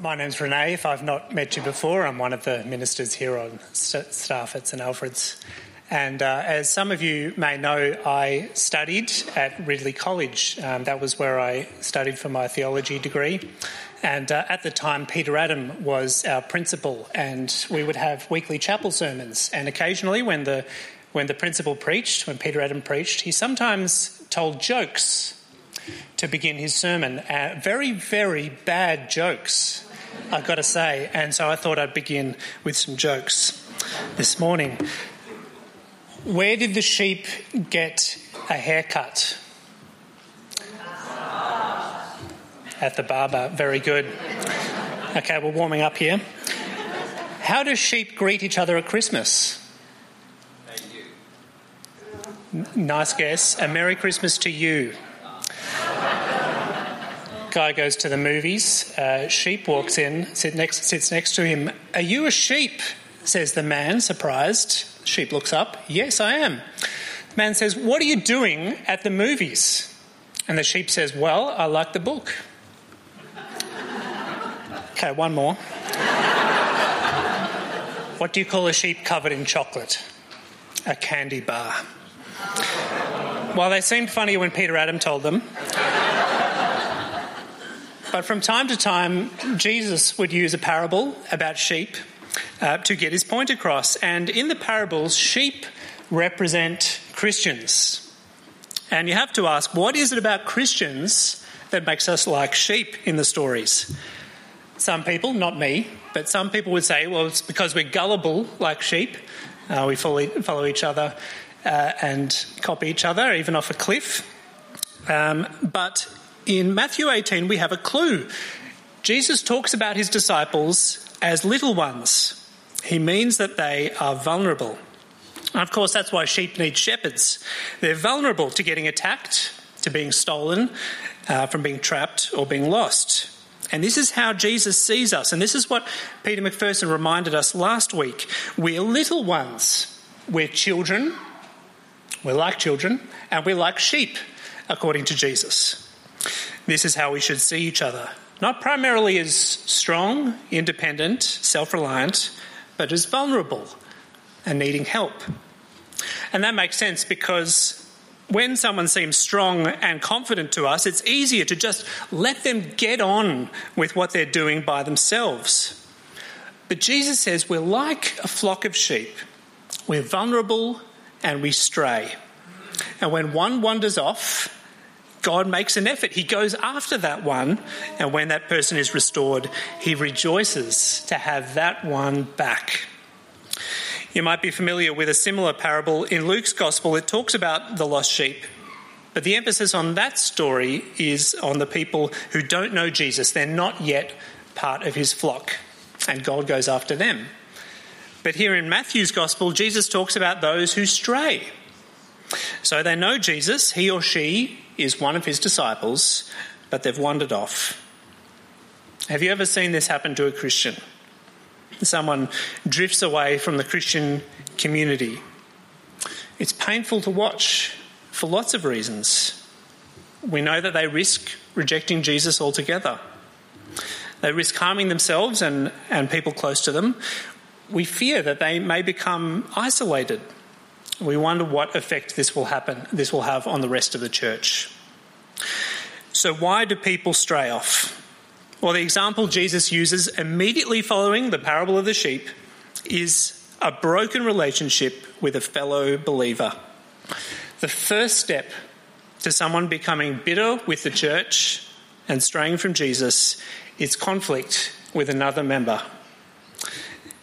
My name's Renee. If I've not met you before, I'm one of the ministers here on st- staff at St Alfred's. And uh, as some of you may know, I studied at Ridley College. Um, that was where I studied for my theology degree. And uh, at the time, Peter Adam was our principal, and we would have weekly chapel sermons. And occasionally, when the when the principal preached, when Peter Adam preached, he sometimes told jokes to begin his sermon. Uh, very, very bad jokes. I've got to say. And so I thought I'd begin with some jokes this morning. Where did the sheep get a haircut? At the barber. Very good. Okay, we're warming up here. How do sheep greet each other at Christmas? Thank you. N- nice guess. A Merry Christmas to you guy goes to the movies. Uh, sheep walks in, sit next, sits next to him. Are you a sheep? says the man, surprised. Sheep looks up. Yes, I am. The man says, What are you doing at the movies? And the sheep says, Well, I like the book. Okay, one more. what do you call a sheep covered in chocolate? A candy bar. While they seemed funny when Peter Adam told them, but from time to time, Jesus would use a parable about sheep uh, to get his point across. And in the parables, sheep represent Christians. And you have to ask, what is it about Christians that makes us like sheep in the stories? Some people, not me, but some people would say, well, it's because we're gullible like sheep. Uh, we follow, follow each other uh, and copy each other, even off a cliff. Um, but in Matthew 18, we have a clue. Jesus talks about his disciples as little ones. He means that they are vulnerable. And of course, that's why sheep need shepherds. They're vulnerable to getting attacked, to being stolen, uh, from being trapped or being lost. And this is how Jesus sees us. And this is what Peter McPherson reminded us last week. We're little ones. We're children. We're like children. And we're like sheep, according to Jesus. This is how we should see each other. Not primarily as strong, independent, self reliant, but as vulnerable and needing help. And that makes sense because when someone seems strong and confident to us, it's easier to just let them get on with what they're doing by themselves. But Jesus says we're like a flock of sheep. We're vulnerable and we stray. And when one wanders off, God makes an effort. He goes after that one, and when that person is restored, he rejoices to have that one back. You might be familiar with a similar parable in Luke's Gospel. It talks about the lost sheep, but the emphasis on that story is on the people who don't know Jesus. They're not yet part of his flock, and God goes after them. But here in Matthew's Gospel, Jesus talks about those who stray. So they know Jesus, he or she is one of his disciples, but they've wandered off. Have you ever seen this happen to a Christian? Someone drifts away from the Christian community. It's painful to watch for lots of reasons. We know that they risk rejecting Jesus altogether. They risk harming themselves and, and people close to them. We fear that they may become isolated we wonder what effect this will happen, this will have on the rest of the church. So why do people stray off? Well, the example Jesus uses immediately following the parable of the sheep is a broken relationship with a fellow believer. The first step to someone becoming bitter with the church and straying from Jesus is conflict with another member.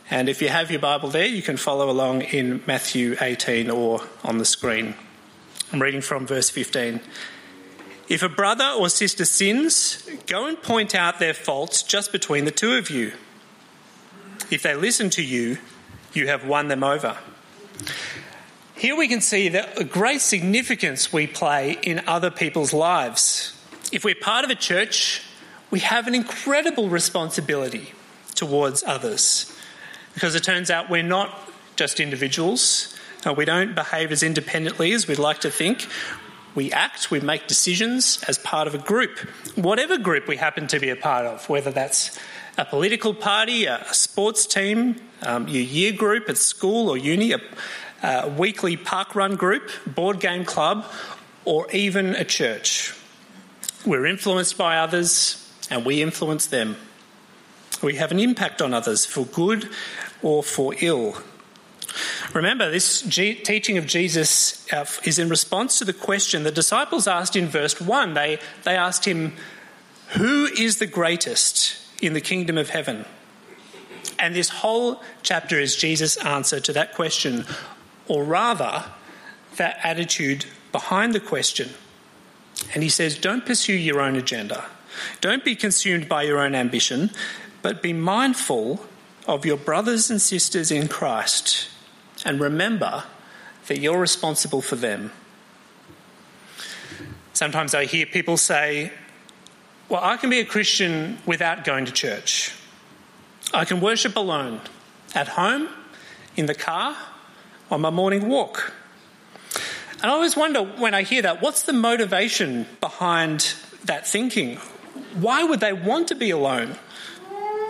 And if you have your Bible there, you can follow along in Matthew 18 or on the screen. I'm reading from verse 15. If a brother or sister sins, go and point out their faults just between the two of you. If they listen to you, you have won them over. Here we can see the great significance we play in other people's lives. If we're part of a church, we have an incredible responsibility towards others because it turns out we're not just individuals. Uh, we don't behave as independently as we'd like to think. We act, we make decisions as part of a group, whatever group we happen to be a part of, whether that's a political party, a sports team, um, your year group at school or uni, a, a weekly park run group, board game club, or even a church. We're influenced by others and we influence them. We have an impact on others for good or for ill. Remember, this G- teaching of Jesus uh, is in response to the question the disciples asked in verse 1. They, they asked him, Who is the greatest in the kingdom of heaven? And this whole chapter is Jesus' answer to that question, or rather, that attitude behind the question. And he says, Don't pursue your own agenda. Don't be consumed by your own ambition, but be mindful of your brothers and sisters in Christ and remember that you're responsible for them. Sometimes I hear people say, Well, I can be a Christian without going to church. I can worship alone, at home, in the car, on my morning walk. And I always wonder when I hear that, what's the motivation behind that thinking? Why would they want to be alone?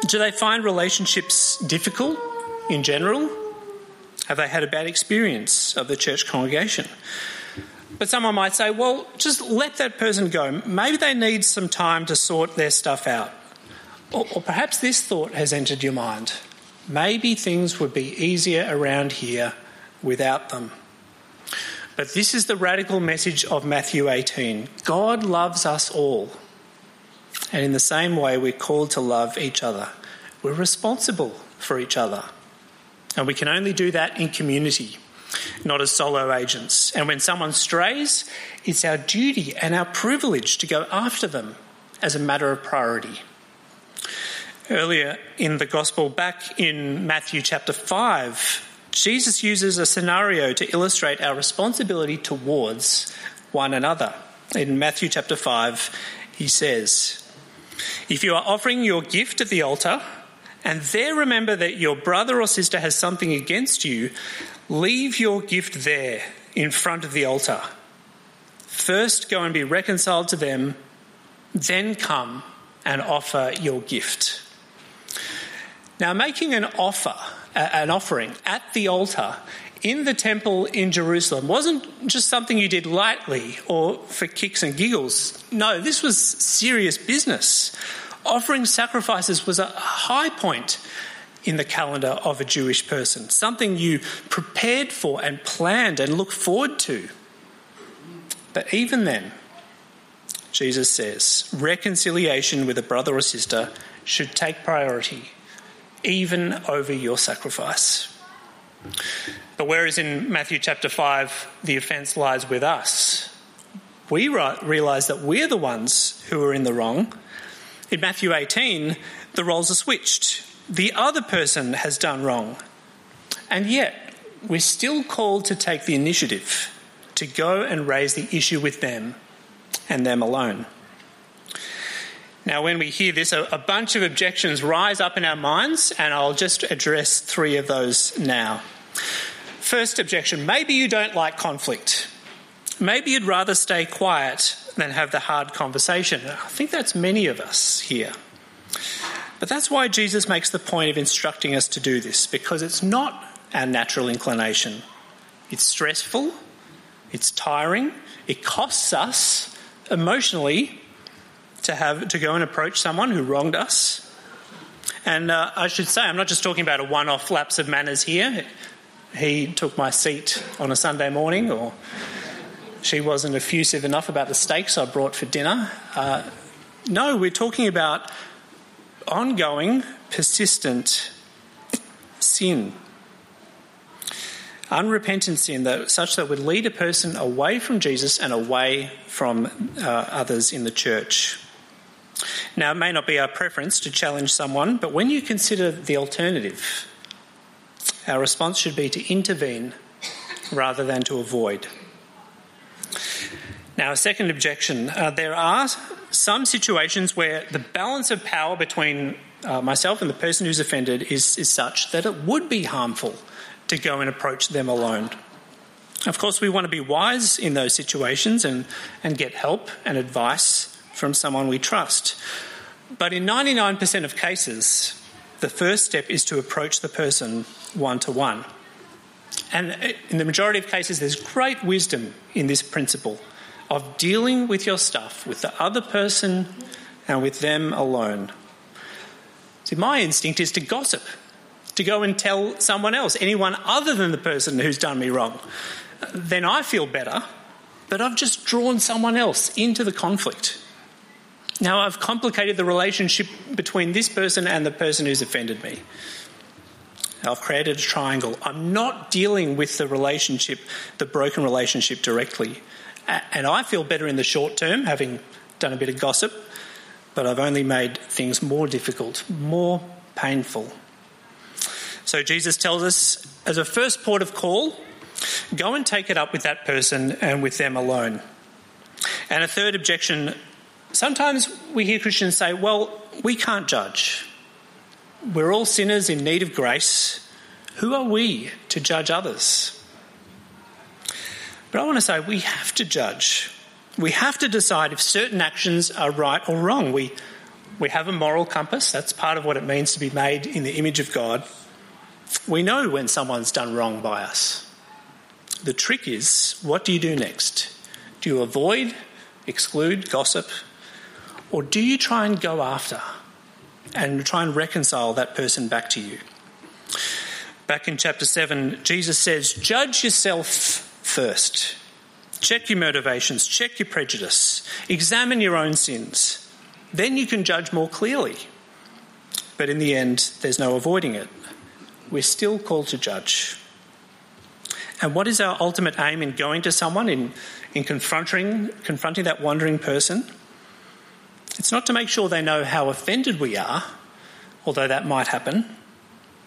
Do they find relationships difficult in general? Have they had a bad experience of the church congregation? But someone might say, well, just let that person go. Maybe they need some time to sort their stuff out. Or, or, perhaps this thought has entered your mind. Maybe things would be easier around here without them. But this is the radical message of Matthew 18 God loves us all. And in the same way, we're called to love each other. We're responsible for each other. And we can only do that in community, not as solo agents. And when someone strays, it's our duty and our privilege to go after them as a matter of priority. Earlier in the Gospel, back in Matthew chapter 5, Jesus uses a scenario to illustrate our responsibility towards one another. In Matthew chapter 5, he says, If you are offering your gift at the altar, and there remember that your brother or sister has something against you, leave your gift there in front of the altar. First go and be reconciled to them, then come and offer your gift. Now, making an offer, an offering at the altar in the temple in Jerusalem wasn't just something you did lightly or for kicks and giggles. No, this was serious business offering sacrifices was a high point in the calendar of a Jewish person, something you prepared for and planned and looked forward to. But even then, Jesus says reconciliation with a brother or sister should take priority, even over your sacrifice. But whereas in Matthew chapter 5, the offence lies with us, we realise that we're the ones who are in the wrong in Matthew 18, the roles are switched. The other person has done wrong. And yet, we're still called to take the initiative to go and raise the issue with them and them alone. Now, when we hear this, a, bunch of objections rise up in our minds, and I'll just address three of those now. First objection maybe you don't like conflict. Maybe you'd rather stay quiet than have the hard conversation. I think that's many of us here. But that's why Jesus makes the point of instructing us to do this, because it's not our natural inclination. It's stressful, it's tiring, it costs us emotionally to have to go and approach someone who wronged us. And uh, I should say, I'm not just talking about a one off lapse of manners here. He took my seat on a Sunday morning, or she wasn't effusive enough about the steaks I brought for dinner. Uh, no, we're talking about ongoing, persistent sin. Unrepentant sin, that, such that would lead a person away from Jesus and away from uh, others in the church. Now, it may not be our preference to challenge someone, but when you consider the alternative, our response should be to intervene rather than to avoid. Now, a second objection uh, there are some situations where the balance of power between uh, myself and the person who's offended is, is such that it would be harmful to go and approach them alone. Of course, we want to be wise in those situations and, and get help and advice from someone we trust. But in 99% of cases, the first step is to approach the person one to one. And uh, in the majority of cases, there's great wisdom in this principle of dealing with your stuff with the other person and with them alone. See, my instinct is to gossip, to go and tell someone else, anyone other than the person who's done me wrong. Then I feel better, but I've just drawn someone else into the conflict. Now I've complicated the relationship between this person and the person who's offended me. I've created a triangle. I'm not dealing with the relationship, the broken relationship directly. And I feel better in the short term, having done a bit of gossip, but I've only made things more difficult, more painful. So Jesus tells us, as a first port of call, go and take it up with that person and with them alone. And a third objection sometimes we hear Christians say, well, we can't judge. We're all sinners in need of grace. Who are we to judge others? But I want to say we have to judge. We have to decide if certain actions are right or wrong. We, we have a moral compass. That's part of what it means to be made in the image of God. We know when someone's done wrong by us. The trick is what do you do next? Do you avoid, exclude, gossip? Or do you try and go after and try and reconcile that person back to you? Back in chapter 7, Jesus says, Judge yourself first. Check your motivations, check your prejudice, examine your own sins. Then you can judge more clearly. But in the end, there's no avoiding it. We're still called to judge. And what is our ultimate aim in going to someone, in, in confronting, confronting that wandering person? It's not to make sure they know how offended we are, although that might happen.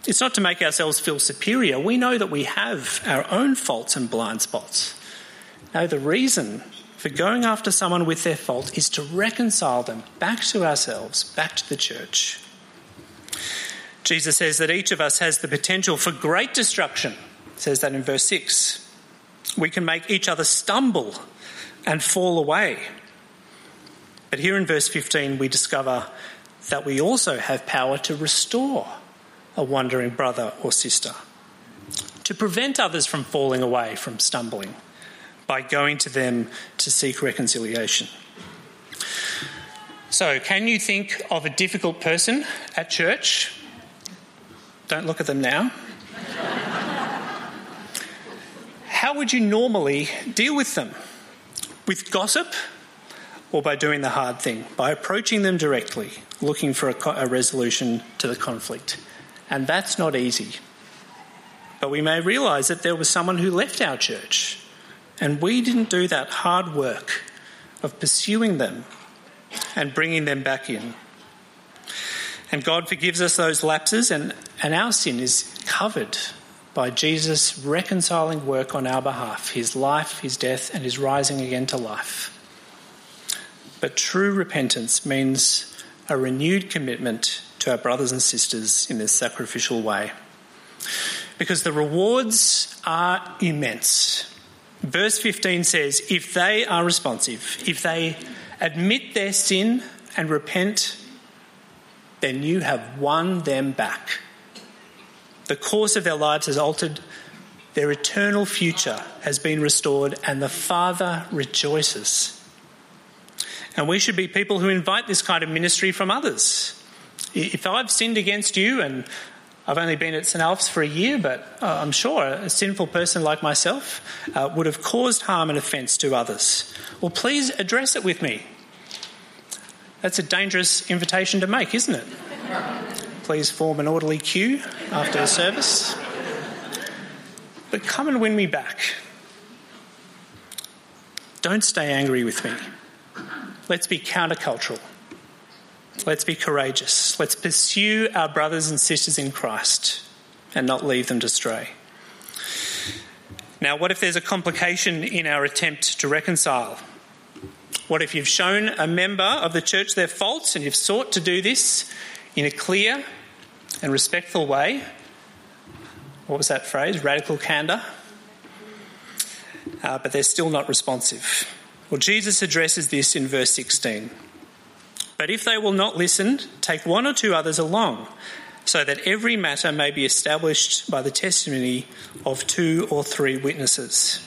It's not to make ourselves feel superior. We know that we have our own faults and blind spots. No, the reason for going after someone with their fault is to reconcile them back to ourselves, back to the church. Jesus says that each of us has the potential for great destruction. It says that in verse 6. We can make each other stumble and fall away. But here in verse 15, we discover that we also have power to restore a wandering brother or sister, to prevent others from falling away, from stumbling by going to them to seek reconciliation. So, can you think of a difficult person at church? Don't look at them now. How would you normally deal with them? With gossip or by doing the hard thing? By approaching them directly, looking for a, a resolution to the conflict. And that's not easy. But we may realise that there was someone who left our church and we didn't do that hard work of pursuing them and bringing them back in. And God forgives us those lapses, and, and our sin is covered by Jesus' reconciling work on our behalf his life, his death, and his rising again to life. But true repentance means a renewed commitment to our brothers and sisters in this sacrificial way. Because the rewards are immense. Verse 15 says, If they are responsive, if they admit their sin and repent, then you have won them back. The course of their lives has altered, their eternal future has been restored, and the Father rejoices. And we should be people who invite this kind of ministry from others. If I've sinned against you and I've only been at St Alf's for a year, but uh, I'm sure a sinful person like myself uh, would have caused harm and offence to others. Well, please address it with me. That's a dangerous invitation to make, isn't it? Please form an orderly queue after the service. But come and win me back. Don't stay angry with me. Let's be countercultural. Let's be courageous. Let's pursue our brothers and sisters in Christ and not leave them to stray. Now, what if there's a complication in our attempt to reconcile? What if you've shown a member of the church their faults and you've sought to do this in a clear and respectful way? What was that phrase? Radical candour. Uh, but they're still not responsive. Well, Jesus addresses this in verse 16. But if they will not listen, take one or two others along, so that every matter may be established by the testimony of two or three witnesses.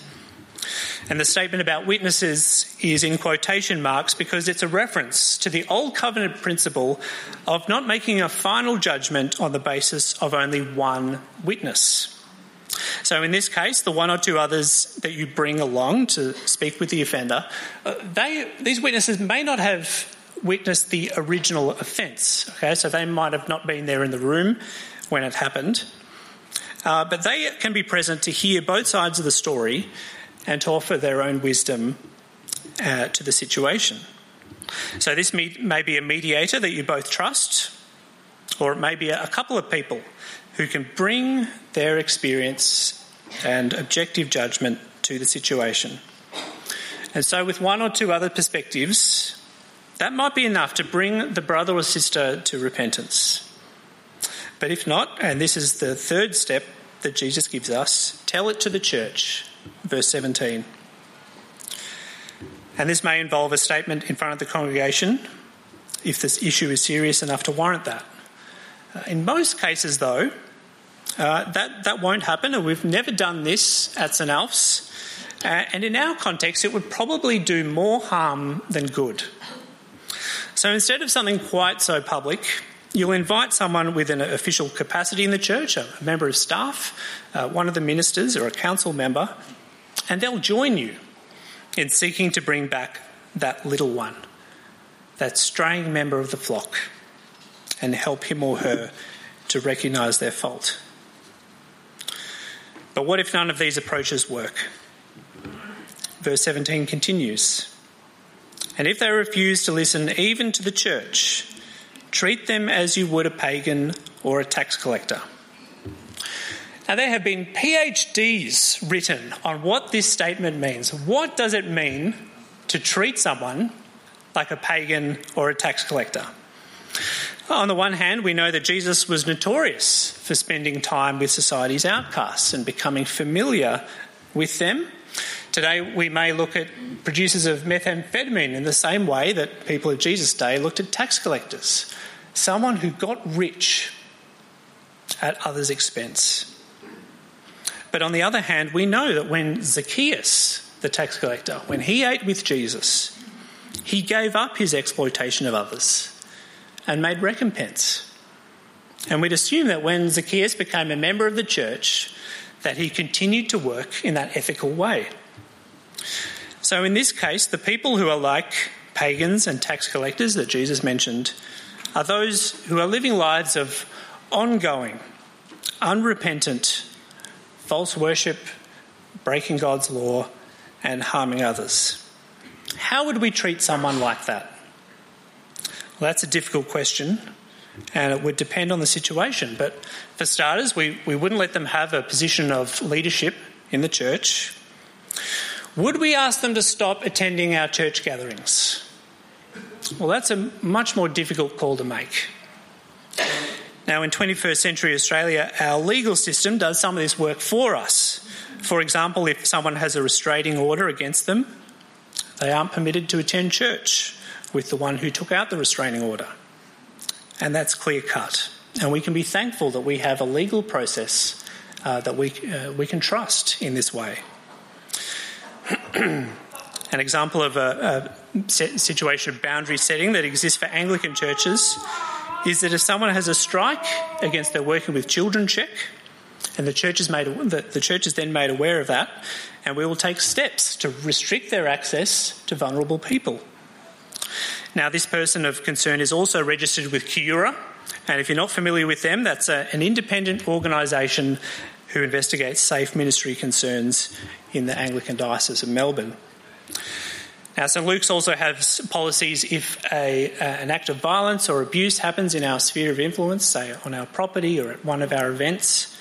And the statement about witnesses is in quotation marks because it's a reference to the Old Covenant principle of not making a final judgment on the basis of only one witness. So, in this case, the one or two others that you bring along to speak with the offender, uh, they, these witnesses may not have witnessed the original offence. Okay, so they might have not been there in the room when it happened, uh, but they can be present to hear both sides of the story and to offer their own wisdom uh, to the situation. So, this may, may be a mediator that you both trust, or it may be a couple of people who can bring their experience and objective judgment to the situation. And so, with one or two other perspectives, that might be enough to bring the brother or sister to repentance. But if not, and this is the third step that Jesus gives us, tell it to the church. Verse 17. And this may involve a statement in front of the congregation if this issue is serious enough to warrant that. In most cases, though, uh, that, that won't happen, and we've never done this at St Alf's. Uh, and in our context, it would probably do more harm than good. So instead of something quite so public, you'll invite someone with an official capacity in the church, a member of staff, uh, one of the ministers, or a council member, and they'll join you in seeking to bring back that little one, that straying member of the flock, and help him or her to recognise their fault. But what if none of these approaches work? Verse 17 continues And if they refuse to listen even to the church, treat them as you would a pagan or a tax collector. Now, there have been PhDs written on what this statement means. What does it mean to treat someone like a pagan or a tax collector? On the one hand, we know that Jesus was notorious for spending time with society's outcasts and becoming familiar with them. Today, we may look at producers of methamphetamine in the same way that people of Jesus' day looked at tax collectors someone who got rich at others' expense. But on the other hand, we know that when Zacchaeus, the tax collector, when he ate with Jesus, he gave up his exploitation of others and made recompense. And we'd assume that when Zacchaeus became a member of the church, that he continued to work in that ethical way. So, in this case, the people who are like pagans and tax collectors that Jesus mentioned are those who are living lives of ongoing, unrepentant, false worship, breaking God's law, and harming others. How would we treat someone like that? Well, that's a difficult question, and it would depend on the situation. But for starters, we, we wouldn't let them have a position of leadership in the church. Would we ask them to stop attending our church gatherings? Well, that's a much more difficult call to make. Now, in 21st century Australia, our legal system does some of this work for us. For example, if someone has a restraining order against them, they aren't permitted to attend church with the one who took out the restraining order. And that's clear cut. And we can be thankful that we have a legal process uh, that we, uh, we can trust in this way. An example of a, a situation of boundary setting that exists for Anglican churches is that if someone has a strike against their working with children check, and the church is made the, the church is then made aware of that, and we will take steps to restrict their access to vulnerable people. Now, this person of concern is also registered with Kooyoora, and if you're not familiar with them, that's a, an independent organisation who investigates safe ministry concerns in the Anglican Diocese of Melbourne. Now, St Luke's also has policies if a, uh, an act of violence or abuse happens in our sphere of influence, say on our property or at one of our events,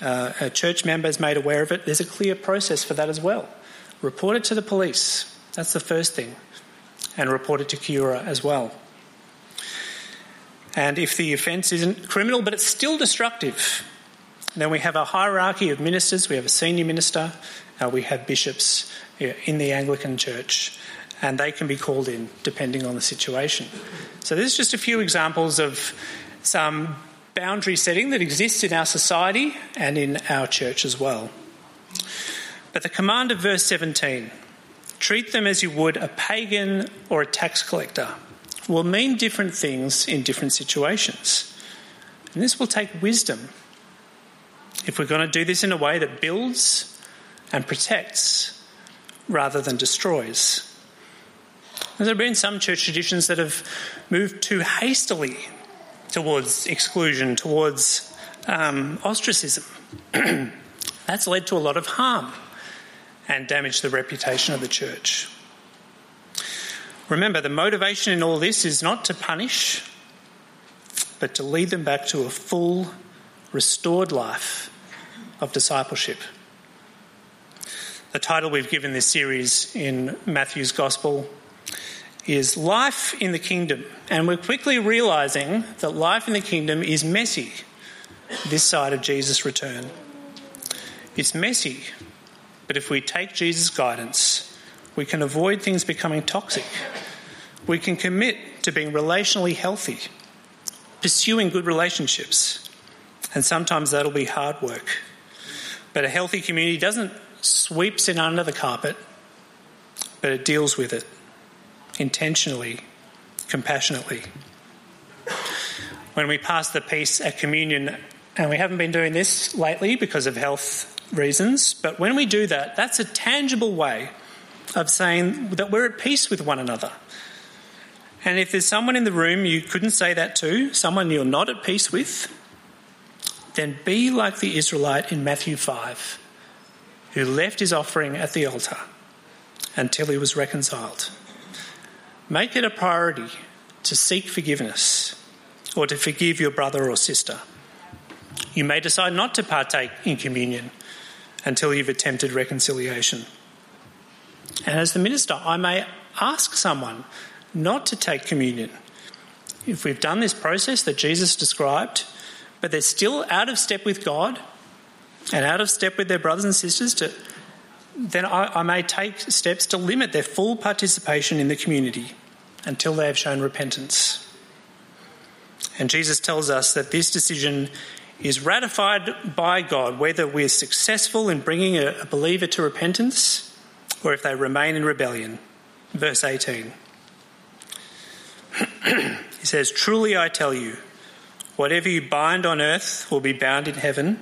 uh, a church member is made aware of it, there's a clear process for that as well. Report it to the police. That's the first thing and report it to Kooyoora as well. And if the offence isn't criminal but it's still destructive, then we have a hierarchy of ministers. We have a senior minister, uh, we have bishops in the Anglican Church, and they can be called in depending on the situation. So, there's just a few examples of some boundary setting that exists in our society and in our church as well. But the command of verse 17 treat them as you would a pagan or a tax collector will mean different things in different situations. And this will take wisdom. If we're going to do this in a way that builds and protects rather than destroys. There have been some church traditions that have moved too hastily towards exclusion, towards um, ostracism. That's led to a lot of harm and damage the reputation of the church. Remember, the motivation in all this is not to punish, but to lead them back to a full, restored life of discipleship. The title we've given this series in Matthew's Gospel is Life in the Kingdom. And we're quickly realizing that life in the kingdom is messy this side of Jesus' return. It's messy, but if we take Jesus' guidance, we can avoid things becoming toxic. We can commit to being relationally healthy, pursuing good relationships, and sometimes that'll be hard work. But a healthy community doesn't sweep it under the carpet, but it deals with it intentionally, compassionately. When we pass the peace at communion, and we haven't been doing this lately because of health reasons, but when we do that, that's a tangible way of saying that we're at peace with one another. And if there's someone in the room you couldn't say that to, someone you're not at peace with, then be like the Israelite in Matthew 5, who left his offering at the altar until he was reconciled. Make it a priority to seek forgiveness or to forgive your brother or sister. You may decide not to partake in communion until you've attempted reconciliation. And as the minister, I may ask someone not to take communion if we've done this process that Jesus described, but they're still out of step with God and out of step with their brothers and sisters, to, then I, I may take steps to limit their full participation in the community until they have shown repentance. And Jesus tells us that this decision is ratified by God, whether we're successful in bringing a, a believer to repentance or if they remain in rebellion. Verse 18. he says, Truly I tell you, whatever you bind on earth will be bound in heaven,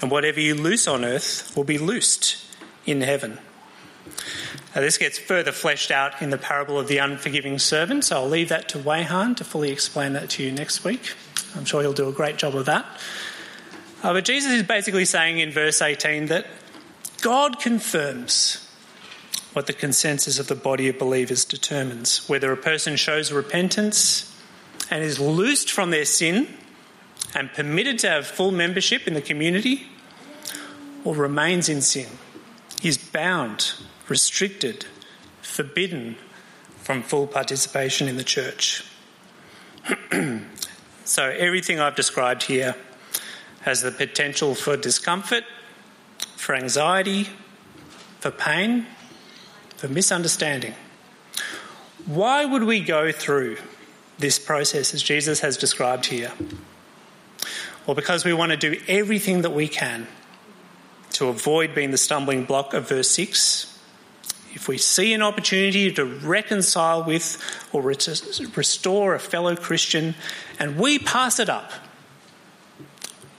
and whatever you loose on earth will be loosed in heaven. Now, this gets further fleshed out in the parable of the unforgiving servant, so I'll leave that to Wayhan to fully explain that to you next week. I'm sure he'll do a great job of that. Uh, but Jesus is basically saying in verse 18 that God confirms what the consensus of the body of believers determines. Whether a person shows repentance and is loosed from their sin and permitted to have full membership in the community, or remains in sin, is bound, restricted, forbidden from full participation in the church. so, everything I've described here has the potential for discomfort, for anxiety, for pain, for misunderstanding. Why would we go through this process as Jesus has described here? Well, because we want to do everything that we can to avoid being the stumbling block of verse 6. If we see an opportunity to reconcile with or restore a fellow Christian and we pass it up,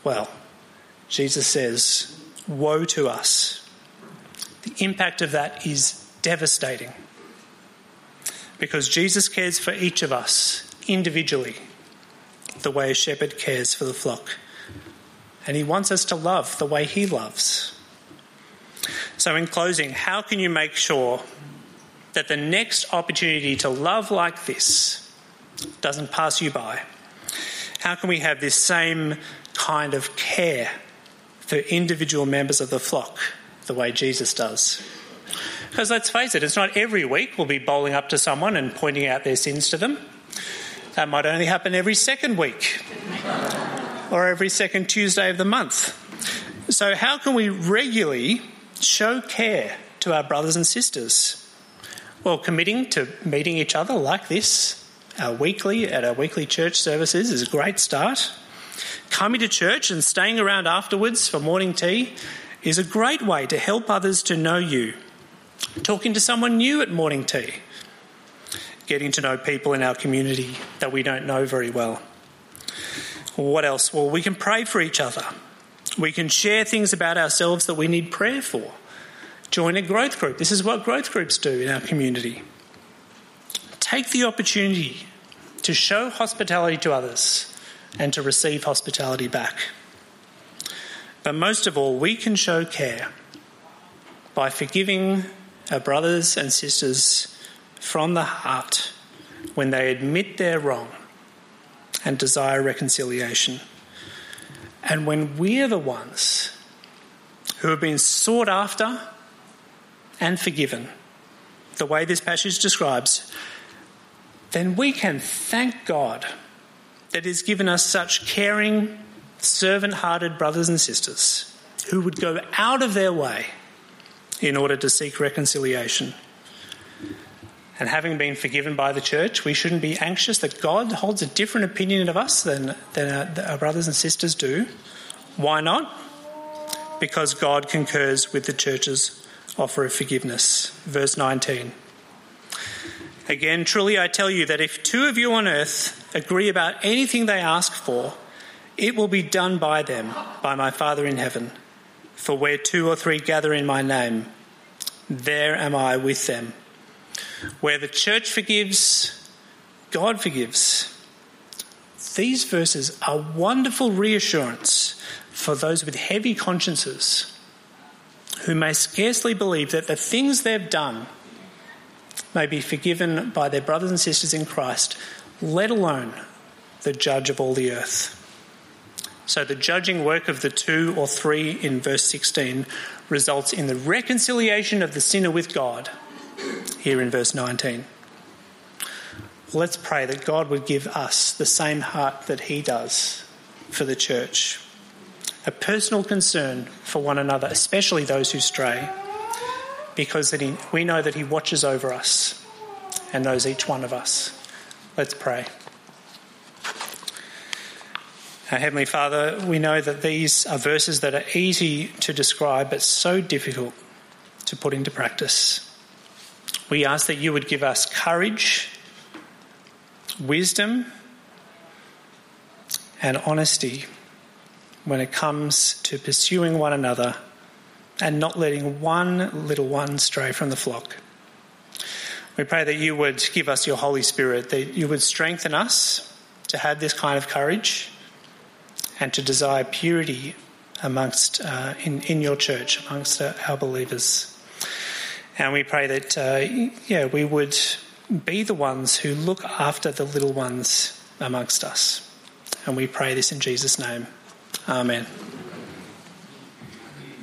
well, Jesus says, Woe to us. The impact of that is devastating because Jesus cares for each of us individually the way a shepherd cares for the flock. And he wants us to love the way he loves. So, in closing, how can you make sure that the next opportunity to love like this doesn't pass you by? How can we have this same kind of care for individual members of the flock the way Jesus does? Because let's face it, it's not every week we'll be bowling up to someone and pointing out their sins to them. That might only happen every second week or every second Tuesday of the month. So, how can we regularly show care to our brothers and sisters? Well, committing to meeting each other like this uh, weekly at our weekly church services is a great start. Coming to church and staying around afterwards for morning tea is a great way to help others to know you. Talking to someone new at morning tea. Getting to know people in our community that we don't know very well. What else? Well, we can pray for each other. We can share things about ourselves that we need prayer for. Join a growth group. This is what growth groups do in our community. Take the opportunity to show hospitality to others and to receive hospitality back. But most of all, we can show care by forgiving our brothers and sisters from the heart when they admit their wrong and desire reconciliation. And when we're the ones who have been sought after and forgiven, the way this passage describes, then we can thank God that He's given us such caring, servant hearted brothers and sisters who would go out of their way in order to seek reconciliation. And having been forgiven by the church, we shouldn't be anxious that God holds a different opinion of us than, than our, our brothers and sisters do. Why not? Because God concurs with the church's offer of forgiveness. Verse 19. Again, truly I tell you that if two of you on earth agree about anything they ask for, it will be done by them, by my Father in heaven. For where two or three gather in my name, there am I with them. Where the church forgives, God forgives. These verses are wonderful reassurance for those with heavy consciences who may scarcely believe that the things they've done may be forgiven by their brothers and sisters in Christ, let alone the judge of all the earth. So, the judging work of the two or three in verse 16 results in the reconciliation of the sinner with God here in verse 19. Let's pray that God would give us the same heart that He does for the church a personal concern for one another, especially those who stray, because he, we know that He watches over us and knows each one of us. Let's pray. Our Heavenly Father, we know that these are verses that are easy to describe but so difficult to put into practice. We ask that you would give us courage, wisdom, and honesty when it comes to pursuing one another and not letting one little one stray from the flock. We pray that you would give us your Holy Spirit, that you would strengthen us to have this kind of courage and to desire purity amongst uh, in, in your church, amongst our believers. And we pray that, uh, yeah, we would be the ones who look after the little ones amongst us. And we pray this in Jesus' name. Amen.